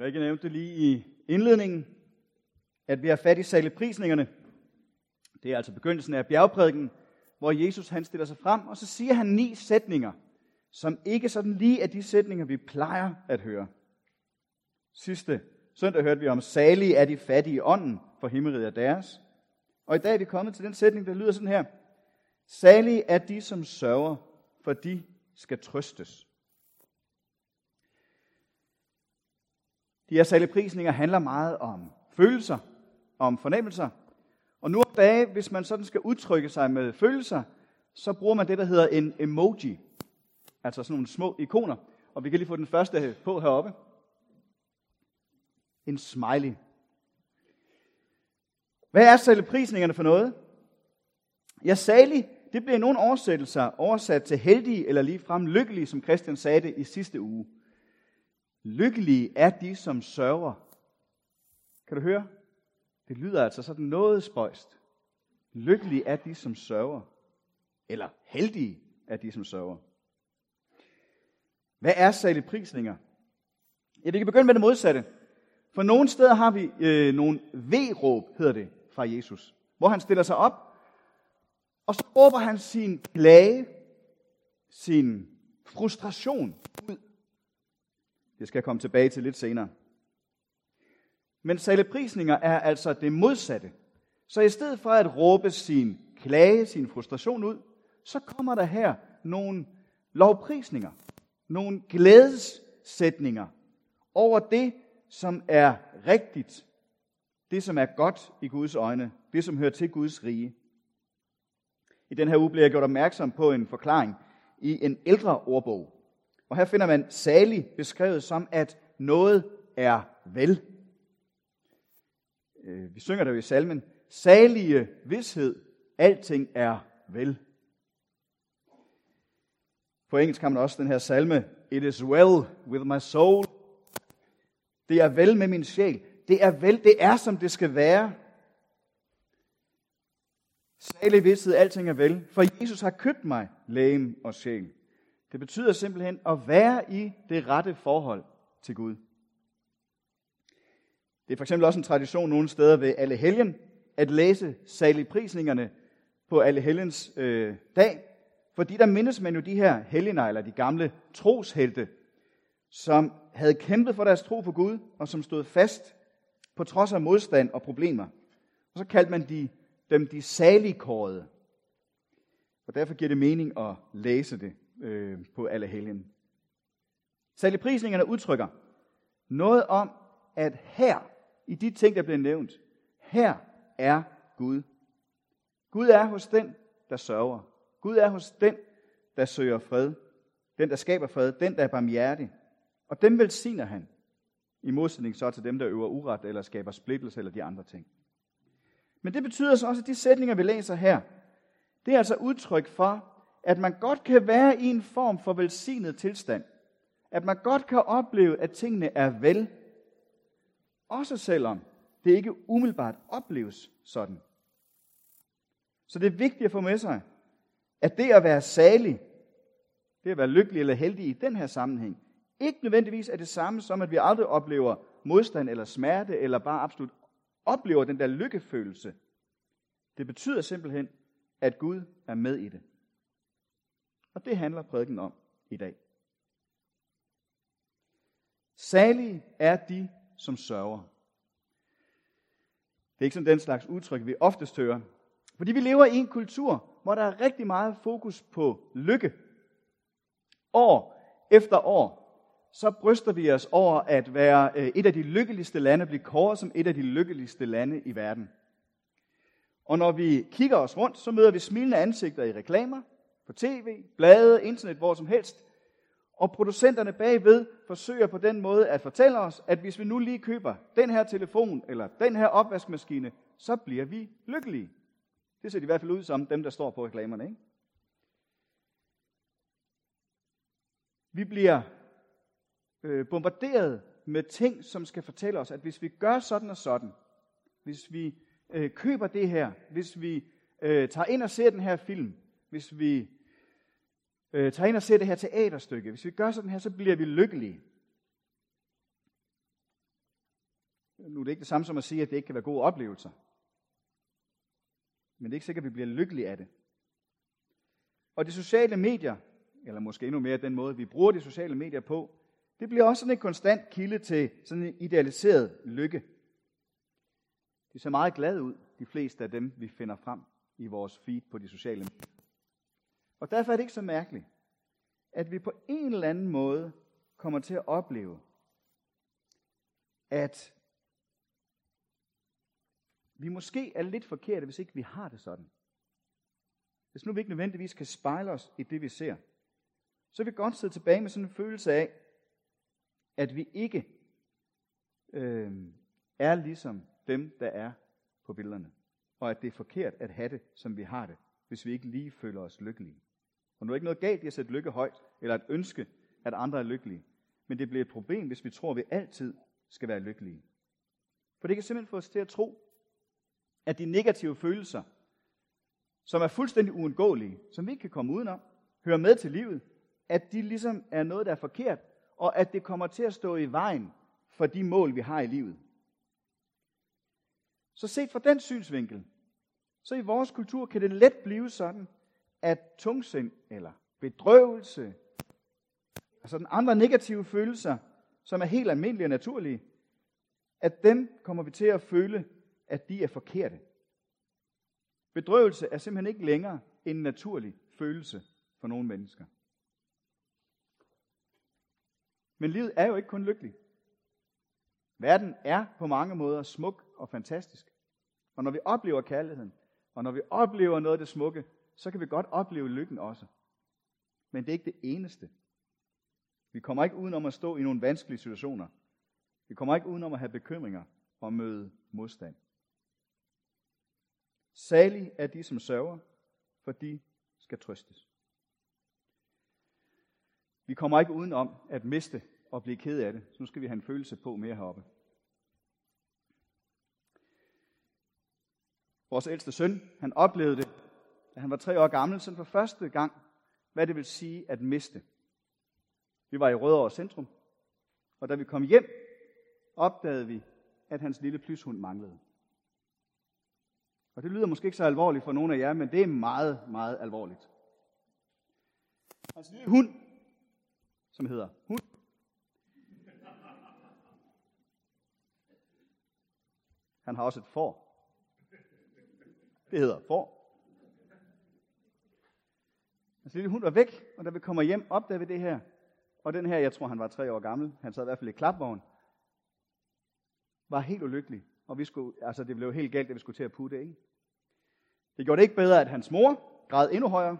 Rikke nævnte lige i indledningen, at vi har fat i saleprisningerne. Det er altså begyndelsen af bjergprædiken, hvor Jesus han stiller sig frem, og så siger han ni sætninger, som ikke sådan lige er de sætninger, vi plejer at høre. Sidste søndag hørte vi om, salige er de fattige i ånden, for himmeriget er deres. Og i dag er vi kommet til den sætning, der lyder sådan her. Salige er de, som sørger, for de skal trøstes. De her saleprisninger handler meget om følelser, om fornemmelser. Og nu om dage, hvis man sådan skal udtrykke sig med følelser, så bruger man det, der hedder en emoji. Altså sådan nogle små ikoner. Og vi kan lige få den første på heroppe. En smiley. Hvad er saleprisningerne for noget? Ja, salig, det bliver i nogle oversættelser oversat til heldige eller ligefrem lykkelige, som Christian sagde det i sidste uge. Lykkelige er de, som sørger. Kan du høre? Det lyder altså sådan noget spøjst. Lykkelige er de, som sørger. Eller heldige er de, som sørger. Hvad er saligprisninger? Ja, vi kan begynde med det modsatte. For nogle steder har vi øh, nogle V-råb, hedder det, fra Jesus. Hvor han stiller sig op, og så råber han sin klage, sin frustration ud. Det skal jeg komme tilbage til lidt senere. Men saleprisninger er altså det modsatte. Så i stedet for at råbe sin klage, sin frustration ud, så kommer der her nogle lovprisninger, nogle glædessætninger over det, som er rigtigt, det som er godt i Guds øjne, det som hører til Guds rige. I den her uge bliver jeg gjort opmærksom på en forklaring i en ældre ordbog. Og her finder man salig beskrevet som, at noget er vel. Øh, vi synger det jo i salmen. Salige vidshed, alting er vel. På engelsk har man også den her salme. It is well with my soul. Det er vel med min sjæl. Det er vel, det er som det skal være. Salig vidshed, alting er vel. For Jesus har købt mig, lægen og sjæl. Det betyder simpelthen at være i det rette forhold til Gud. Det er for eksempel også en tradition nogle steder ved alle helgen, at læse saligprisningerne på alle helgens øh, dag. Fordi der mindes man jo de her helgener, eller de gamle troshelte, som havde kæmpet for deres tro på Gud, og som stod fast på trods af modstand og problemer. Og så kaldte man de, dem de saligkårede. Og derfor giver det mening at læse det øh, på alle helgen. Saligprisningerne udtrykker noget om, at her, i de ting, der bliver nævnt, her er Gud. Gud er hos den, der sørger. Gud er hos den, der søger fred. Den, der skaber fred. Den, der er barmhjertig. Og dem velsigner han. I modsætning så til dem, der øver uret eller skaber splittelse eller de andre ting. Men det betyder så også, at de sætninger, vi læser her, det er altså udtryk for, at man godt kan være i en form for velsignet tilstand. At man godt kan opleve, at tingene er vel. Også selvom det ikke umiddelbart opleves sådan. Så det er vigtigt at få med sig, at det at være salig, det at være lykkelig eller heldig i den her sammenhæng, ikke nødvendigvis er det samme som, at vi aldrig oplever modstand eller smerte, eller bare absolut oplever den der lykkefølelse. Det betyder simpelthen, at Gud er med i det. Og det handler prædiken om i dag. Salige er de, som sørger. Det er ikke sådan den slags udtryk, vi oftest hører. Fordi vi lever i en kultur, hvor der er rigtig meget fokus på lykke. År efter år, så bryster vi os over at være øh, et af de lykkeligste lande, blive kåret som et af de lykkeligste lande i verden. Og når vi kigger os rundt, så møder vi smilende ansigter i reklamer, på tv, blade, internet, hvor som helst. Og producenterne bagved forsøger på den måde at fortælle os, at hvis vi nu lige køber den her telefon eller den her opvaskemaskine, så bliver vi lykkelige. Det ser de i hvert fald ud som dem, der står på reklamerne. Ikke? Vi bliver øh, bombarderet med ting, som skal fortælle os, at hvis vi gør sådan og sådan, hvis vi øh, køber det her, hvis vi øh, tager ind og ser den her film, hvis vi øh, tager ind og ser det her teaterstykke, hvis vi gør sådan her, så bliver vi lykkelige. Nu er det ikke det samme som at sige, at det ikke kan være gode oplevelser. Men det er ikke sikkert, at vi bliver lykkelige af det. Og de sociale medier, eller måske endnu mere den måde, vi bruger de sociale medier på, det bliver også sådan en konstant kilde til sådan en idealiseret lykke. De ser meget glade ud, de fleste af dem, vi finder frem i vores feed på de sociale medier. Og derfor er det ikke så mærkeligt, at vi på en eller anden måde kommer til at opleve, at vi måske er lidt forkerte, hvis ikke vi har det sådan. Hvis nu vi ikke nødvendigvis kan spejle os i det, vi ser, så vil vi godt sidde tilbage med sådan en følelse af, at vi ikke øh, er ligesom dem, der er på billederne. Og at det er forkert at have det, som vi har det, hvis vi ikke lige føler os lykkelige. Og nu er ikke noget galt i at sætte lykke højt, eller at ønske, at andre er lykkelige. Men det bliver et problem, hvis vi tror, at vi altid skal være lykkelige. For det kan simpelthen få os til at tro, at de negative følelser, som er fuldstændig uundgåelige, som vi ikke kan komme udenom, hører med til livet, at de ligesom er noget, der er forkert, og at det kommer til at stå i vejen for de mål, vi har i livet. Så set fra den synsvinkel, så i vores kultur kan det let blive sådan, at tungsind eller bedrøvelse, altså den andre negative følelser, som er helt almindelige og naturlige, at dem kommer vi til at føle, at de er forkerte. Bedrøvelse er simpelthen ikke længere en naturlig følelse for nogle mennesker. Men livet er jo ikke kun lykkelig. Verden er på mange måder smuk og fantastisk. Og når vi oplever kærligheden, og når vi oplever noget af det smukke, så kan vi godt opleve lykken også. Men det er ikke det eneste. Vi kommer ikke udenom at stå i nogle vanskelige situationer. Vi kommer ikke udenom at have bekymringer og møde modstand. Salig er de, som sørger, for de skal trøstes. Vi kommer ikke udenom at miste og blive ked af det. Så nu skal vi have en følelse på mere heroppe. Vores ældste søn, han oplevede det, da han var tre år gammel, sådan for første gang, hvad det vil sige at miste. Vi var i Rødovre Centrum, og da vi kom hjem, opdagede vi, at hans lille plyshund manglede. Og det lyder måske ikke så alvorligt for nogen af jer, men det er meget, meget alvorligt. Hans lille hund, som hedder hund, han har også et får. Det hedder får. Hans lille hund var væk, og da vi kommer hjem, opdagede vi det her. Og den her, jeg tror han var tre år gammel, han sad i hvert fald i klapvogn, var helt ulykkelig. Og vi skulle, altså det blev helt galt, at vi skulle til at putte, ikke? Det gjorde det ikke bedre, at hans mor græd endnu højere.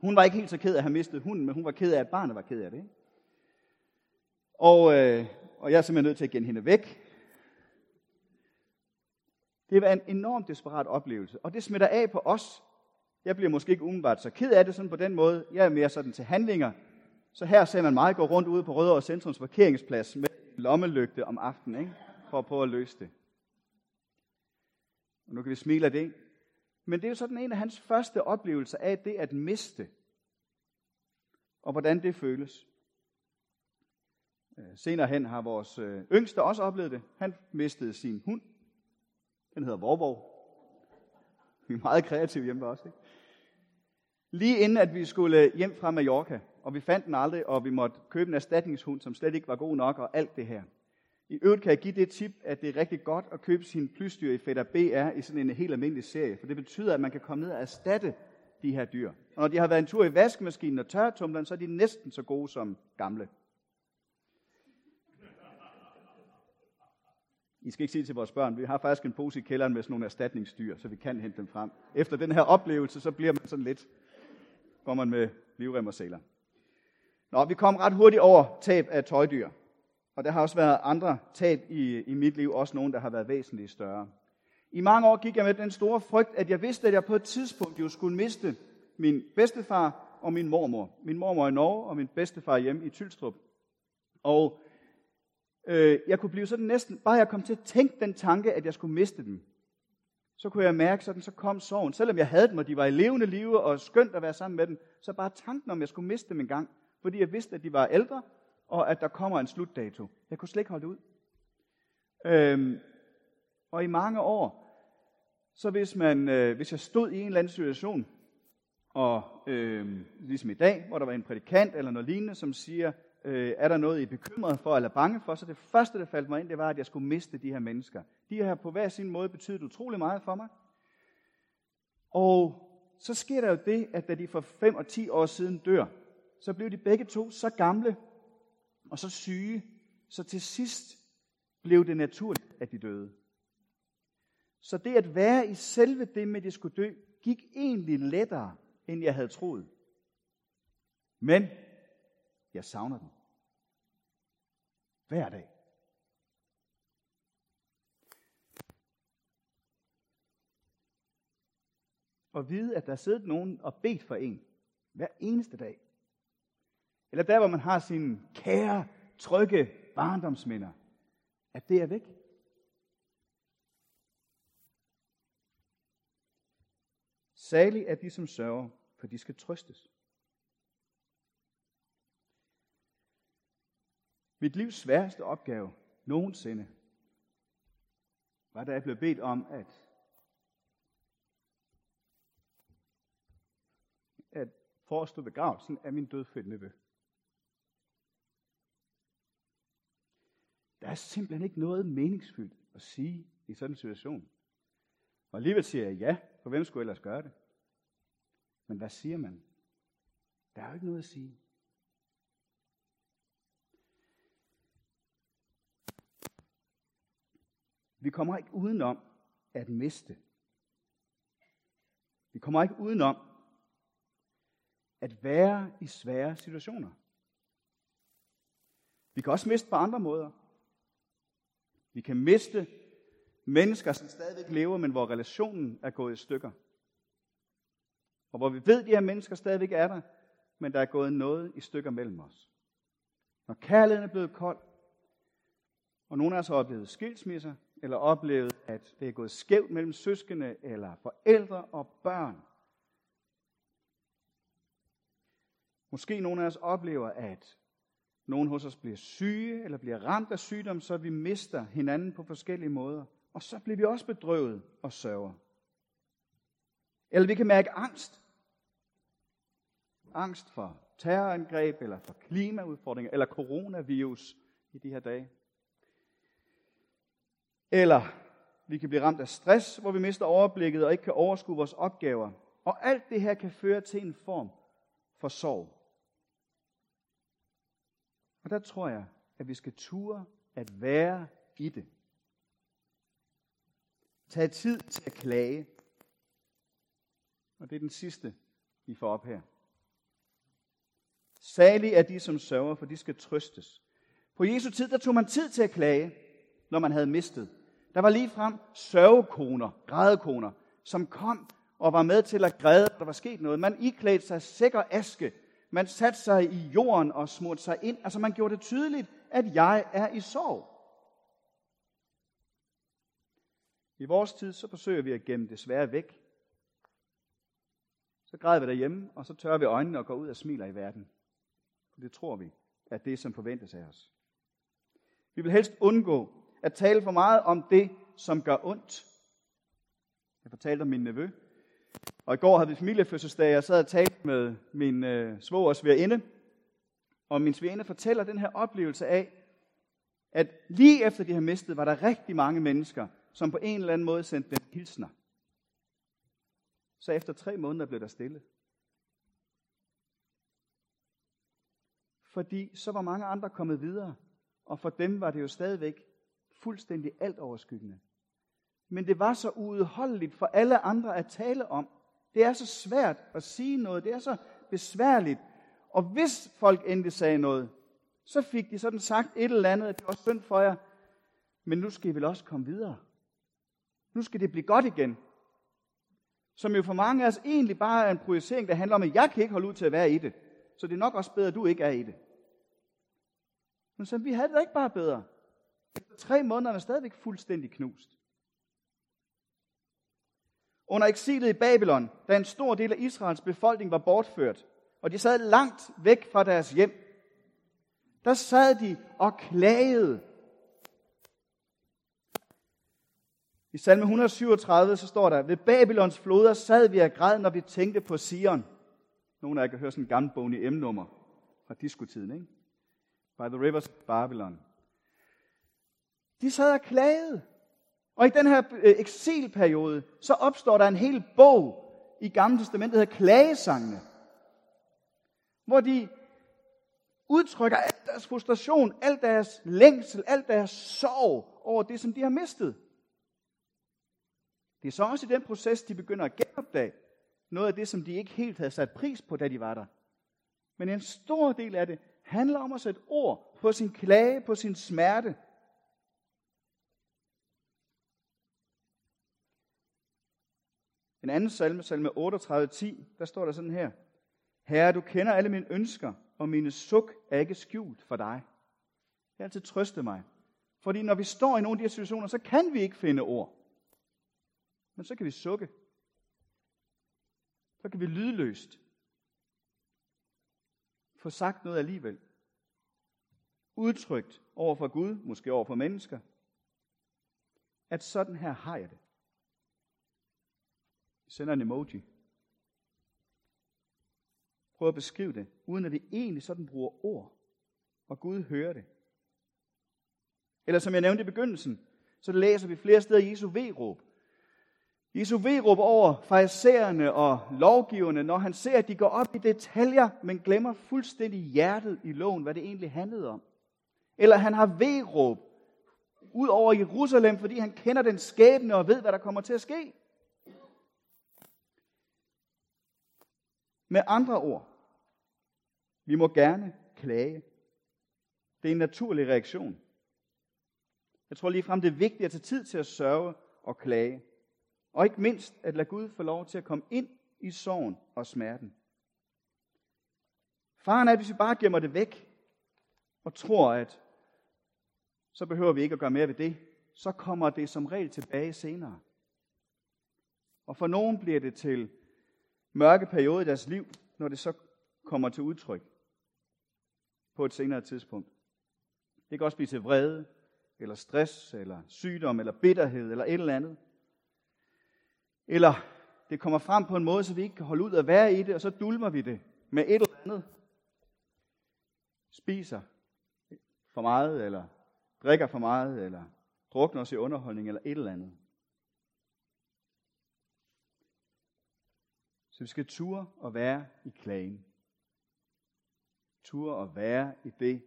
Hun var ikke helt så ked af at have mistet hunden, men hun var ked af, at barnet var ked af det. Ikke? Og, øh, og jeg er simpelthen nødt til at gen hende væk. Det var en enormt desperat oplevelse, og det smitter af på os. Jeg bliver måske ikke umiddelbart så ked af det sådan på den måde. Jeg er mere sådan til handlinger. Så her ser man mig gå rundt ude på Rødovre Centrums parkeringsplads med lommelygte om aftenen, ikke? for at prøve at løse det. Og nu kan vi smile af det. Men det er jo sådan en af hans første oplevelser af det at miste. Og hvordan det føles. Øh, senere hen har vores øh, yngste også oplevet det. Han mistede sin hund. Den hedder Vorborg. Vi er meget kreative hjemme også. Ikke? Lige inden at vi skulle hjem fra Mallorca, og vi fandt den aldrig, og vi måtte købe en erstatningshund, som slet ikke var god nok, og alt det her. I øvrigt kan jeg give det tip, at det er rigtig godt at købe sin plysdyr i Fætter BR i sådan en helt almindelig serie, for det betyder, at man kan komme ned og erstatte de her dyr. Og når de har været en tur i vaskemaskinen og tørretumleren, så er de næsten så gode som gamle. I skal ikke sige til vores børn, vi har faktisk en pose i kælderen med sådan nogle erstatningsdyr, så vi kan hente dem frem. Efter den her oplevelse, så bliver man sådan lidt, går man med livrem og sæler. Nå, vi kom ret hurtigt over tab af tøjdyr. Og der har også været andre tab i, i mit liv, også nogen, der har været væsentligt større. I mange år gik jeg med den store frygt, at jeg vidste, at jeg på et tidspunkt jo skulle miste min bedstefar og min mormor. Min mormor i Norge og min bedstefar hjemme i Tylstrup. Og øh, jeg kunne blive sådan næsten, bare jeg kom til at tænke den tanke, at jeg skulle miste dem, så kunne jeg mærke, sådan, så kom sorgen. Selvom jeg havde dem, og de var i levende live og skønt at være sammen med dem, så bare tanken om, at jeg skulle miste dem en gang, fordi jeg vidste, at de var ældre, og at der kommer en slutdato. Jeg kunne slet ikke holde det ud. Øhm, og i mange år, så hvis, man, øh, hvis jeg stod i en eller anden situation, og øh, ligesom i dag, hvor der var en prædikant eller noget lignende, som siger, øh, er der noget, I er bekymret for eller bange for, så det første, der faldt mig ind, det var, at jeg skulle miste de her mennesker. De har på hver sin måde betydet utrolig meget for mig. Og så sker der jo det, at da de for 5 og 10 år siden dør, så blev de begge to så gamle og så syge, så til sidst blev det naturligt, at de døde. Så det at være i selve det med, at de skulle dø, gik egentlig lettere, end jeg havde troet. Men jeg savner dem. Hver dag. Og vide, at der sidder nogen og bedt for en hver eneste dag. Eller der, hvor man har sine kære, trygge barndomsminder. At det er væk. Særligt er de, som sørger, for de skal trøstes. Mit livs sværeste opgave nogensinde var, da jeg blev bedt om at, at forestå begravelsen af min dødfødte nevø. Der er simpelthen ikke noget meningsfyldt at sige i sådan en situation. Og alligevel siger jeg ja, for hvem skulle ellers gøre det? Men hvad siger man? Der er jo ikke noget at sige. Vi kommer ikke udenom at miste. Vi kommer ikke udenom at være i svære situationer. Vi kan også miste på andre måder. Vi kan miste mennesker, som stadigvæk lever, men hvor relationen er gået i stykker. Og hvor vi ved, at de her mennesker stadigvæk er der, men der er gået noget i stykker mellem os. Når kærligheden er blevet kold, og nogle af os har oplevet skilsmisser, eller oplevet, at det er gået skævt mellem søskende, eller forældre og børn. Måske nogle af os oplever, at nogen hos os bliver syge, eller bliver ramt af sygdom, så vi mister hinanden på forskellige måder. Og så bliver vi også bedrøvet og sørger. Eller vi kan mærke angst. Angst for terrorangreb, eller for klimaudfordringer, eller coronavirus i de her dage. Eller vi kan blive ramt af stress, hvor vi mister overblikket og ikke kan overskue vores opgaver. Og alt det her kan føre til en form for sorg. Og der tror jeg, at vi skal ture at være i det. Tag tid til at klage. Og det er den sidste, vi får op her. Salig er de, som sørger, for de skal trøstes. På Jesu tid, der tog man tid til at klage, når man havde mistet. Der var lige frem sørgekoner, grædekoner, som kom og var med til at græde, der var sket noget. Man iklædte sig sikker aske. Man satte sig i jorden og smurte sig ind. Altså man gjorde det tydeligt, at jeg er i sorg. I vores tid, så forsøger vi at gemme det svære væk. Så græder vi derhjemme, og så tørrer vi øjnene og går ud og smiler i verden. For det tror vi, at det som forventes af os. Vi vil helst undgå at tale for meget om det, som gør ondt. Jeg fortalte om min nevø. Og i går havde vi familiefødselsdag, og jeg sad og talte med min øh, svoger svigerinde. Og min svigerinde fortæller den her oplevelse af, at lige efter de har mistet, var der rigtig mange mennesker, som på en eller anden måde sendte dem hilsner. Så efter tre måneder blev der stille. Fordi så var mange andre kommet videre, og for dem var det jo stadigvæk fuldstændig alt overskyggende. Men det var så uudholdeligt for alle andre at tale om. Det er så svært at sige noget. Det er så besværligt. Og hvis folk endelig sagde noget, så fik de sådan sagt et eller andet, at det var synd for jer. Men nu skal I vel også komme videre. Nu skal det blive godt igen. Som jo for mange af os egentlig bare er en projicering, der handler om, at jeg kan ikke holde ud til at være i det. Så det er nok også bedre, at du ikke er i det. Men så vi havde det ikke bare bedre. Efter tre måneder er man stadigvæk fuldstændig knust. Under eksilet i Babylon, da en stor del af Israels befolkning var bortført, og de sad langt væk fra deres hjem, der sad de og klagede I salme 137, så står der, ved Babylons floder sad vi og græd, når vi tænkte på Sion. Nogle af jer kan høre sådan en gammel Boney M-nummer fra diskotiden, ikke? By the rivers of Babylon. De sad og klagede. Og i den her øh, eksilperiode, så opstår der en hel bog i Gamle Testamentet, der hedder Klagesangene. Hvor de udtrykker al deres frustration, al deres længsel, al deres sorg over det, som de har mistet. Det er så også i den proces, de begynder at genopdage noget af det, som de ikke helt havde sat pris på, da de var der. Men en stor del af det handler om at sætte ord på sin klage, på sin smerte. En anden salme, salme 38.10, der står der sådan her. Herre, du kender alle mine ønsker, og mine suk er ikke skjult for dig. Det har altid trøstet mig. Fordi når vi står i nogle af de her situationer, så kan vi ikke finde ord. Men så kan vi sukke. Så kan vi lydløst få sagt noget alligevel. Udtrykt over for Gud, måske over for mennesker. At sådan her har jeg det. Sender en emoji. Prøv at beskrive det, uden at vi egentlig sådan bruger ord, og Gud hører det. Eller som jeg nævnte i begyndelsen, så læser vi flere steder Jesu V-råb. Jesu V-råb over farisæerne og lovgiverne, når han ser, at de går op i detaljer, men glemmer fuldstændig hjertet i loven, hvad det egentlig handlede om. Eller han har V-råb ud over Jerusalem, fordi han kender den skæbne og ved, hvad der kommer til at ske. Med andre ord, vi må gerne klage. Det er en naturlig reaktion. Jeg tror lige frem, det er vigtigt at tage tid til at sørge og klage. Og ikke mindst at lade Gud få lov til at komme ind i sorgen og smerten. Faren er, at hvis vi bare gemmer det væk og tror, at så behøver vi ikke at gøre mere ved det, så kommer det som regel tilbage senere. Og for nogen bliver det til mørke periode i deres liv, når det så kommer til udtryk på et senere tidspunkt. Det kan også blive til vrede, eller stress, eller sygdom, eller bitterhed, eller et eller andet. Eller det kommer frem på en måde, så vi ikke kan holde ud at være i det, og så dulmer vi det med et eller andet. Spiser for meget, eller drikker for meget, eller drukner os i underholdning, eller et eller andet. Så vi skal ture og være i klagen. Ture og være i det,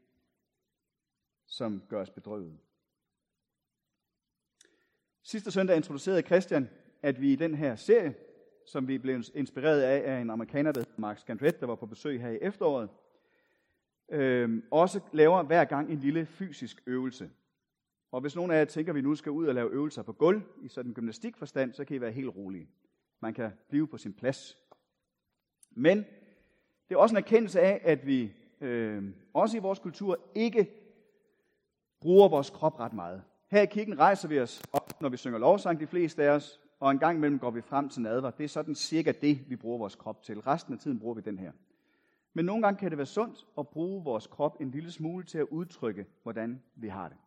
som gør os bedrøvet. Sidste søndag introducerede Christian, at vi i den her serie, som vi blev inspireret af af en amerikaner, der hedder Mark Scandrett, der var på besøg her i efteråret, øh, også laver hver gang en lille fysisk øvelse. Og hvis nogen af jer tænker, at vi nu skal ud og lave øvelser på gulv, i sådan en gymnastikforstand, så kan I være helt rolige. Man kan blive på sin plads. Men det er også en erkendelse af, at vi øh, også i vores kultur ikke bruger vores krop ret meget. Her i kirken rejser vi os op, når vi synger lovsang, de fleste af os, og en gang imellem går vi frem til nadver. Det er sådan cirka det, vi bruger vores krop til. Resten af tiden bruger vi den her. Men nogle gange kan det være sundt at bruge vores krop en lille smule til at udtrykke, hvordan vi har det.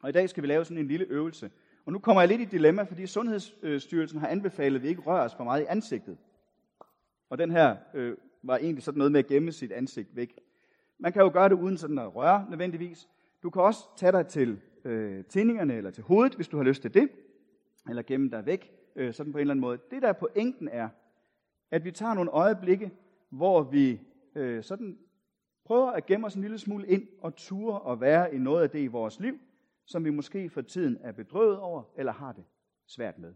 Og i dag skal vi lave sådan en lille øvelse. Og nu kommer jeg lidt i dilemma, fordi Sundhedsstyrelsen har anbefalet, at vi ikke rører os for meget i ansigtet. Og den her øh, var egentlig sådan noget med at gemme sit ansigt væk. Man kan jo gøre det uden sådan at røre nødvendigvis. Du kan også tage dig til øh, tændingerne eller til hovedet, hvis du har lyst til det. Eller gemme dig væk, øh, sådan på en eller anden måde. Det der pointen er, at vi tager nogle øjeblikke, hvor vi øh, sådan prøver at gemme os en lille smule ind og ture og være i noget af det i vores liv, som vi måske for tiden er bedrøvet over eller har det svært med.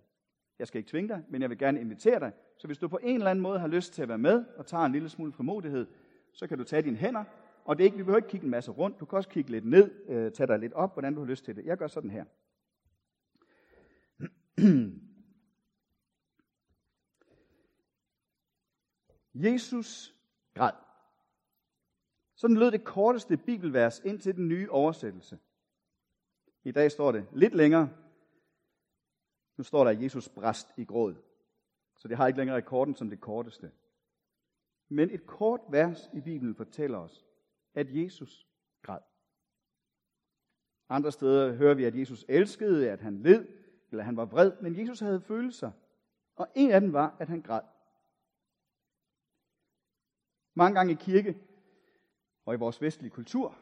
Jeg skal ikke tvinge dig, men jeg vil gerne invitere dig. Så hvis du på en eller anden måde har lyst til at være med og tager en lille smule frimodighed, så kan du tage dine hænder. Og det er ikke, vi behøver ikke kigge en masse rundt. Du kan også kigge lidt ned, øh, tage dig lidt op, hvordan du har lyst til det. Jeg gør sådan her. Jesus græd. Sådan lød det korteste bibelvers ind til den nye oversættelse. I dag står det lidt længere, nu står der, at Jesus bræst i gråd. Så det har ikke længere rekorden som det korteste. Men et kort vers i Bibelen fortæller os, at Jesus græd. Andre steder hører vi, at Jesus elskede, at han led, eller han var vred, men Jesus havde følelser. Og en af dem var, at han græd. Mange gange i kirke og i vores vestlige kultur,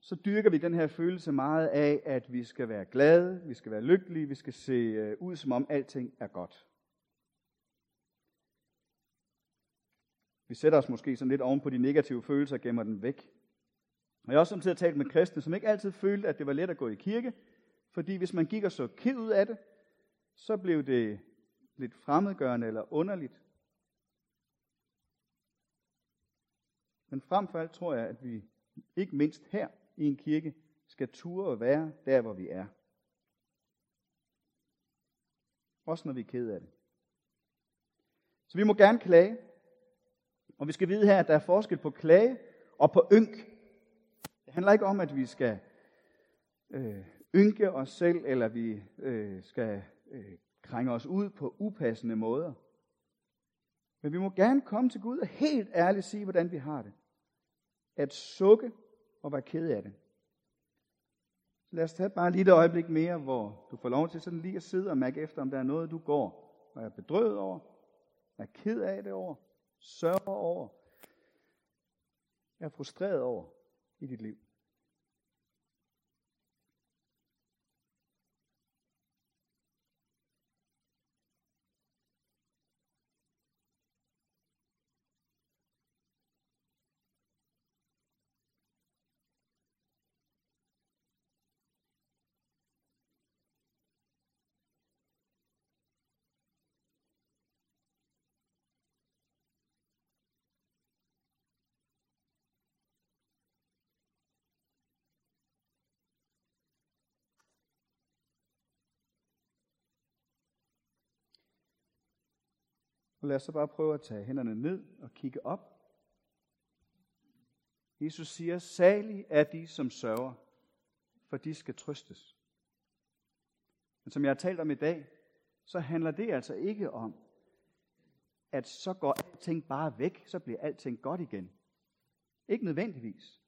så dyrker vi den her følelse meget af, at vi skal være glade, vi skal være lykkelige, vi skal se øh, ud, som om alting er godt. Vi sætter os måske sådan lidt oven på de negative følelser og gemmer dem væk. Og jeg har også samtidig talt med kristne, som ikke altid følte, at det var let at gå i kirke, fordi hvis man gik og så ked ud af det, så blev det lidt fremmedgørende eller underligt. Men frem for alt tror jeg, at vi ikke mindst her i en kirke skal ture og være der, hvor vi er. Også når vi er ked af det. Så vi må gerne klage. Og vi skal vide her, at der er forskel på klage og på ynk. Det handler ikke om, at vi skal øh, ynke os selv, eller vi øh, skal øh, krænge os ud på upassende måder. Men vi må gerne komme til Gud og helt ærligt sige, hvordan vi har det. At sukke og være ked af det. Så lad os tage bare lige et øjeblik mere, hvor du får lov til sådan lige at sidde og mærke efter, om der er noget, du går og er bedrøvet over, er ked af det over, sørger over, er frustreret over i dit liv. Og lad os så bare prøve at tage hænderne ned og kigge op. Jesus siger, salig er de, som sørger, for de skal trøstes. Men som jeg har talt om i dag, så handler det altså ikke om, at så går alting bare væk, så bliver alting godt igen. Ikke nødvendigvis.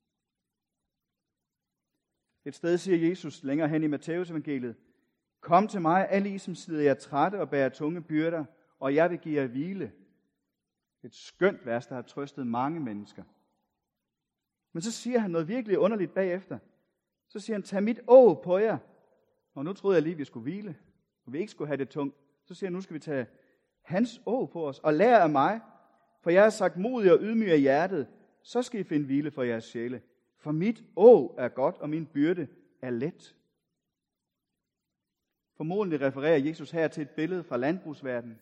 Et sted siger Jesus længere hen i Matteus evangeliet, Kom til mig, alle I, som sidder jer trætte og bærer tunge byrder, og jeg vil give jer hvile. Et skønt vers, der har trøstet mange mennesker. Men så siger han noget virkelig underligt bagefter. Så siger han, tag mit å på jer. Og nu troede jeg lige, vi skulle hvile, og vi ikke skulle have det tungt. Så siger han, nu skal vi tage hans å på os, og lære af mig, for jeg har sagt modig og ydmyg af hjertet, så skal I finde hvile for jeres sjæle. For mit å er godt, og min byrde er let. Formodentlig refererer Jesus her til et billede fra landbrugsverdenen,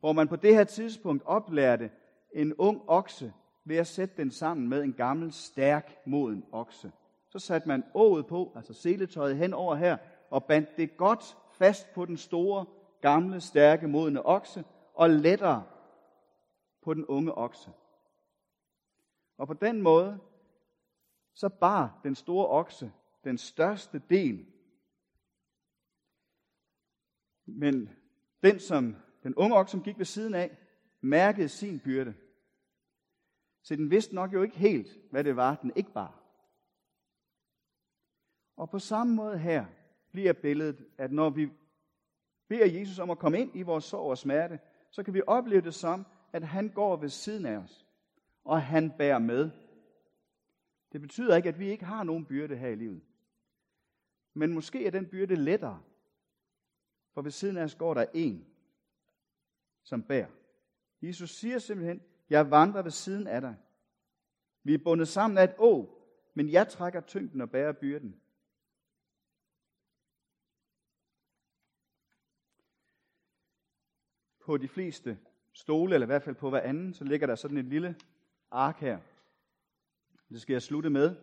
hvor man på det her tidspunkt oplærte en ung okse ved at sætte den sammen med en gammel, stærk, moden okse. Så satte man ået på, altså seletøjet hen over her, og bandt det godt fast på den store, gamle, stærke, modne okse, og lettere på den unge okse. Og på den måde, så bar den store okse den største del. Men den, som den unge ok, som gik ved siden af, mærkede sin byrde. Så den vidste nok jo ikke helt, hvad det var, den ikke var. Og på samme måde her bliver billedet, at når vi beder Jesus om at komme ind i vores sorg og smerte, så kan vi opleve det som, at han går ved siden af os, og han bærer med. Det betyder ikke, at vi ikke har nogen byrde her i livet. Men måske er den byrde lettere, for ved siden af os går der en, som bærer. Jesus siger simpelthen, jeg vandrer ved siden af dig. Vi er bundet sammen af et å, men jeg trækker tyngden og bærer byrden. På de fleste stole, eller i hvert fald på hver anden, så ligger der sådan et lille ark her. Det skal jeg slutte med.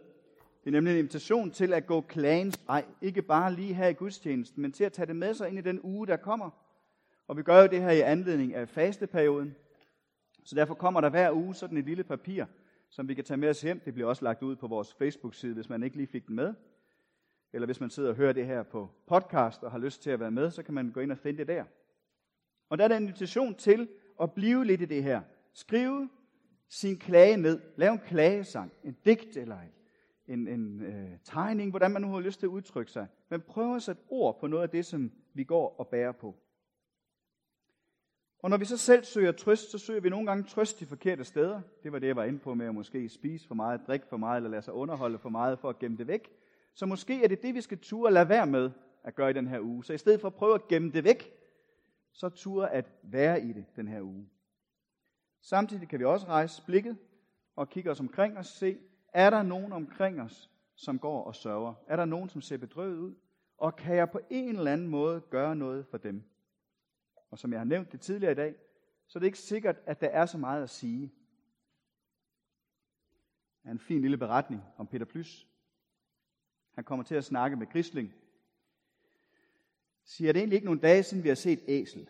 Det er nemlig en invitation til at gå klagens vej. Ikke bare lige her i gudstjenesten, men til at tage det med sig ind i den uge, der kommer. Og vi gør jo det her i anledning af fasteperioden. Så derfor kommer der hver uge sådan et lille papir, som vi kan tage med os hjem. Det bliver også lagt ud på vores Facebook-side, hvis man ikke lige fik den med. Eller hvis man sidder og hører det her på podcast og har lyst til at være med, så kan man gå ind og finde det der. Og der er der en invitation til at blive lidt i det her. Skrive sin klage ned. Lav en klagesang, en digt eller en, en øh, tegning, hvordan man nu har lyst til at udtrykke sig. Men prøv at sætte ord på noget af det, som vi går og bærer på. Og når vi så selv søger trøst, så søger vi nogle gange trøst de forkerte steder. Det var det, jeg var inde på med at måske spise for meget, drikke for meget, eller lade sig underholde for meget for at gemme det væk. Så måske er det det, vi skal ture at lade være med at gøre i den her uge. Så i stedet for at prøve at gemme det væk, så ture at være i det den her uge. Samtidig kan vi også rejse blikket og kigge os omkring og se, er der nogen omkring os, som går og sørger? Er der nogen, som ser bedrøvet ud? Og kan jeg på en eller anden måde gøre noget for dem? Og som jeg har nævnt det tidligere i dag, så er det ikke sikkert, at der er så meget at sige. Det er en fin lille beretning om Peter Plys. Han kommer til at snakke med Grisling. Siger det egentlig ikke nogle dage siden, vi har set æsel?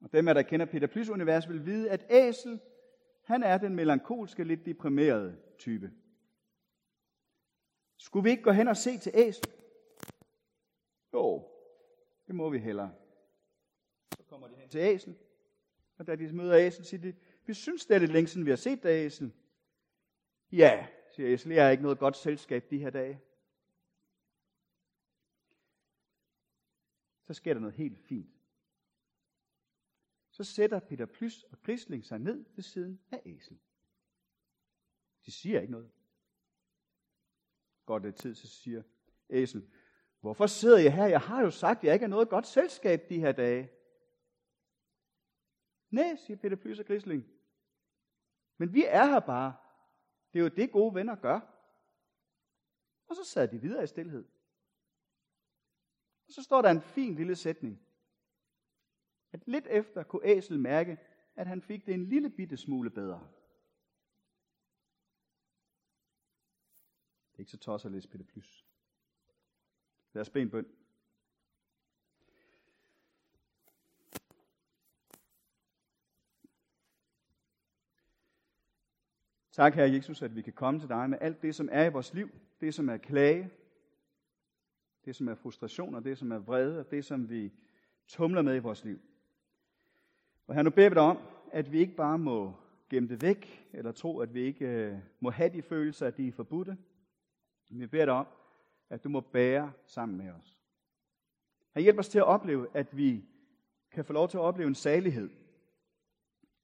Og dem, der kender Peter Plys univers, vil vide, at æsel, han er den melankolske, lidt deprimerede type. Skulle vi ikke gå hen og se til æsel? Jo, det må vi hellere. Kommer de hen til æsel, og da de møder æsel, siger de, vi synes, det er lidt længe siden, vi har set dig, æsel. Ja, siger æsel, jeg er ikke noget godt selskab de her dage. Så sker der noget helt fint. Så sætter Peter Plys og Grisling sig ned ved siden af æsel. De siger ikke noget. Går det tid, så siger æsel, hvorfor sidder jeg her? Jeg har jo sagt, at jeg ikke er noget godt selskab de her dage. Nej, siger Peter Plys og Grisling. Men vi er her bare. Det er jo det, gode venner gør. Og så sad de videre i stillhed. Og så står der en fin lille sætning. At lidt efter kunne Æsel mærke, at han fik det en lille bitte smule bedre. Det er ikke så tosset at læse Peter Plys. Lad os bede en bøn. Tak, Herre Jesus, at vi kan komme til dig med alt det, som er i vores liv. Det, som er klage. Det, som er frustration, og det, som er vrede, og det, som vi tumler med i vores liv. Og her nu beder vi dig om, at vi ikke bare må gemme det væk, eller tro, at vi ikke øh, må have de følelser, at de er forbudte. Men vi beder dig om, at du må bære sammen med os. Han hjælper os til at opleve, at vi kan få lov til at opleve en salighed.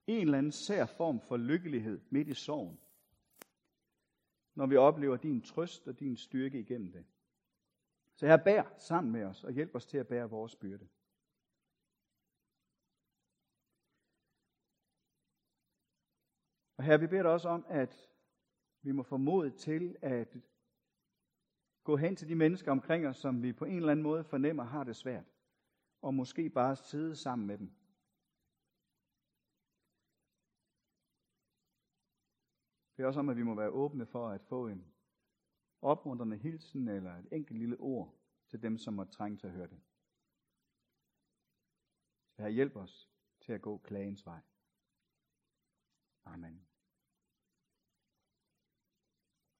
En eller anden sær form for lykkelighed midt i sorgen. Når vi oplever din trøst og din styrke igennem det. Så her bær sammen med os og hjælp os til at bære vores byrde. Og her vi beder dig også om, at vi må få mod til at gå hen til de mennesker omkring os, som vi på en eller anden måde fornemmer har det svært. Og måske bare sidde sammen med dem. Beder også om, at vi må være åbne for at få en opmuntrende hilsen eller et enkelt lille ord til dem, som måtte trænge til at høre det. Så her hjælp os til at gå klagens vej. Amen.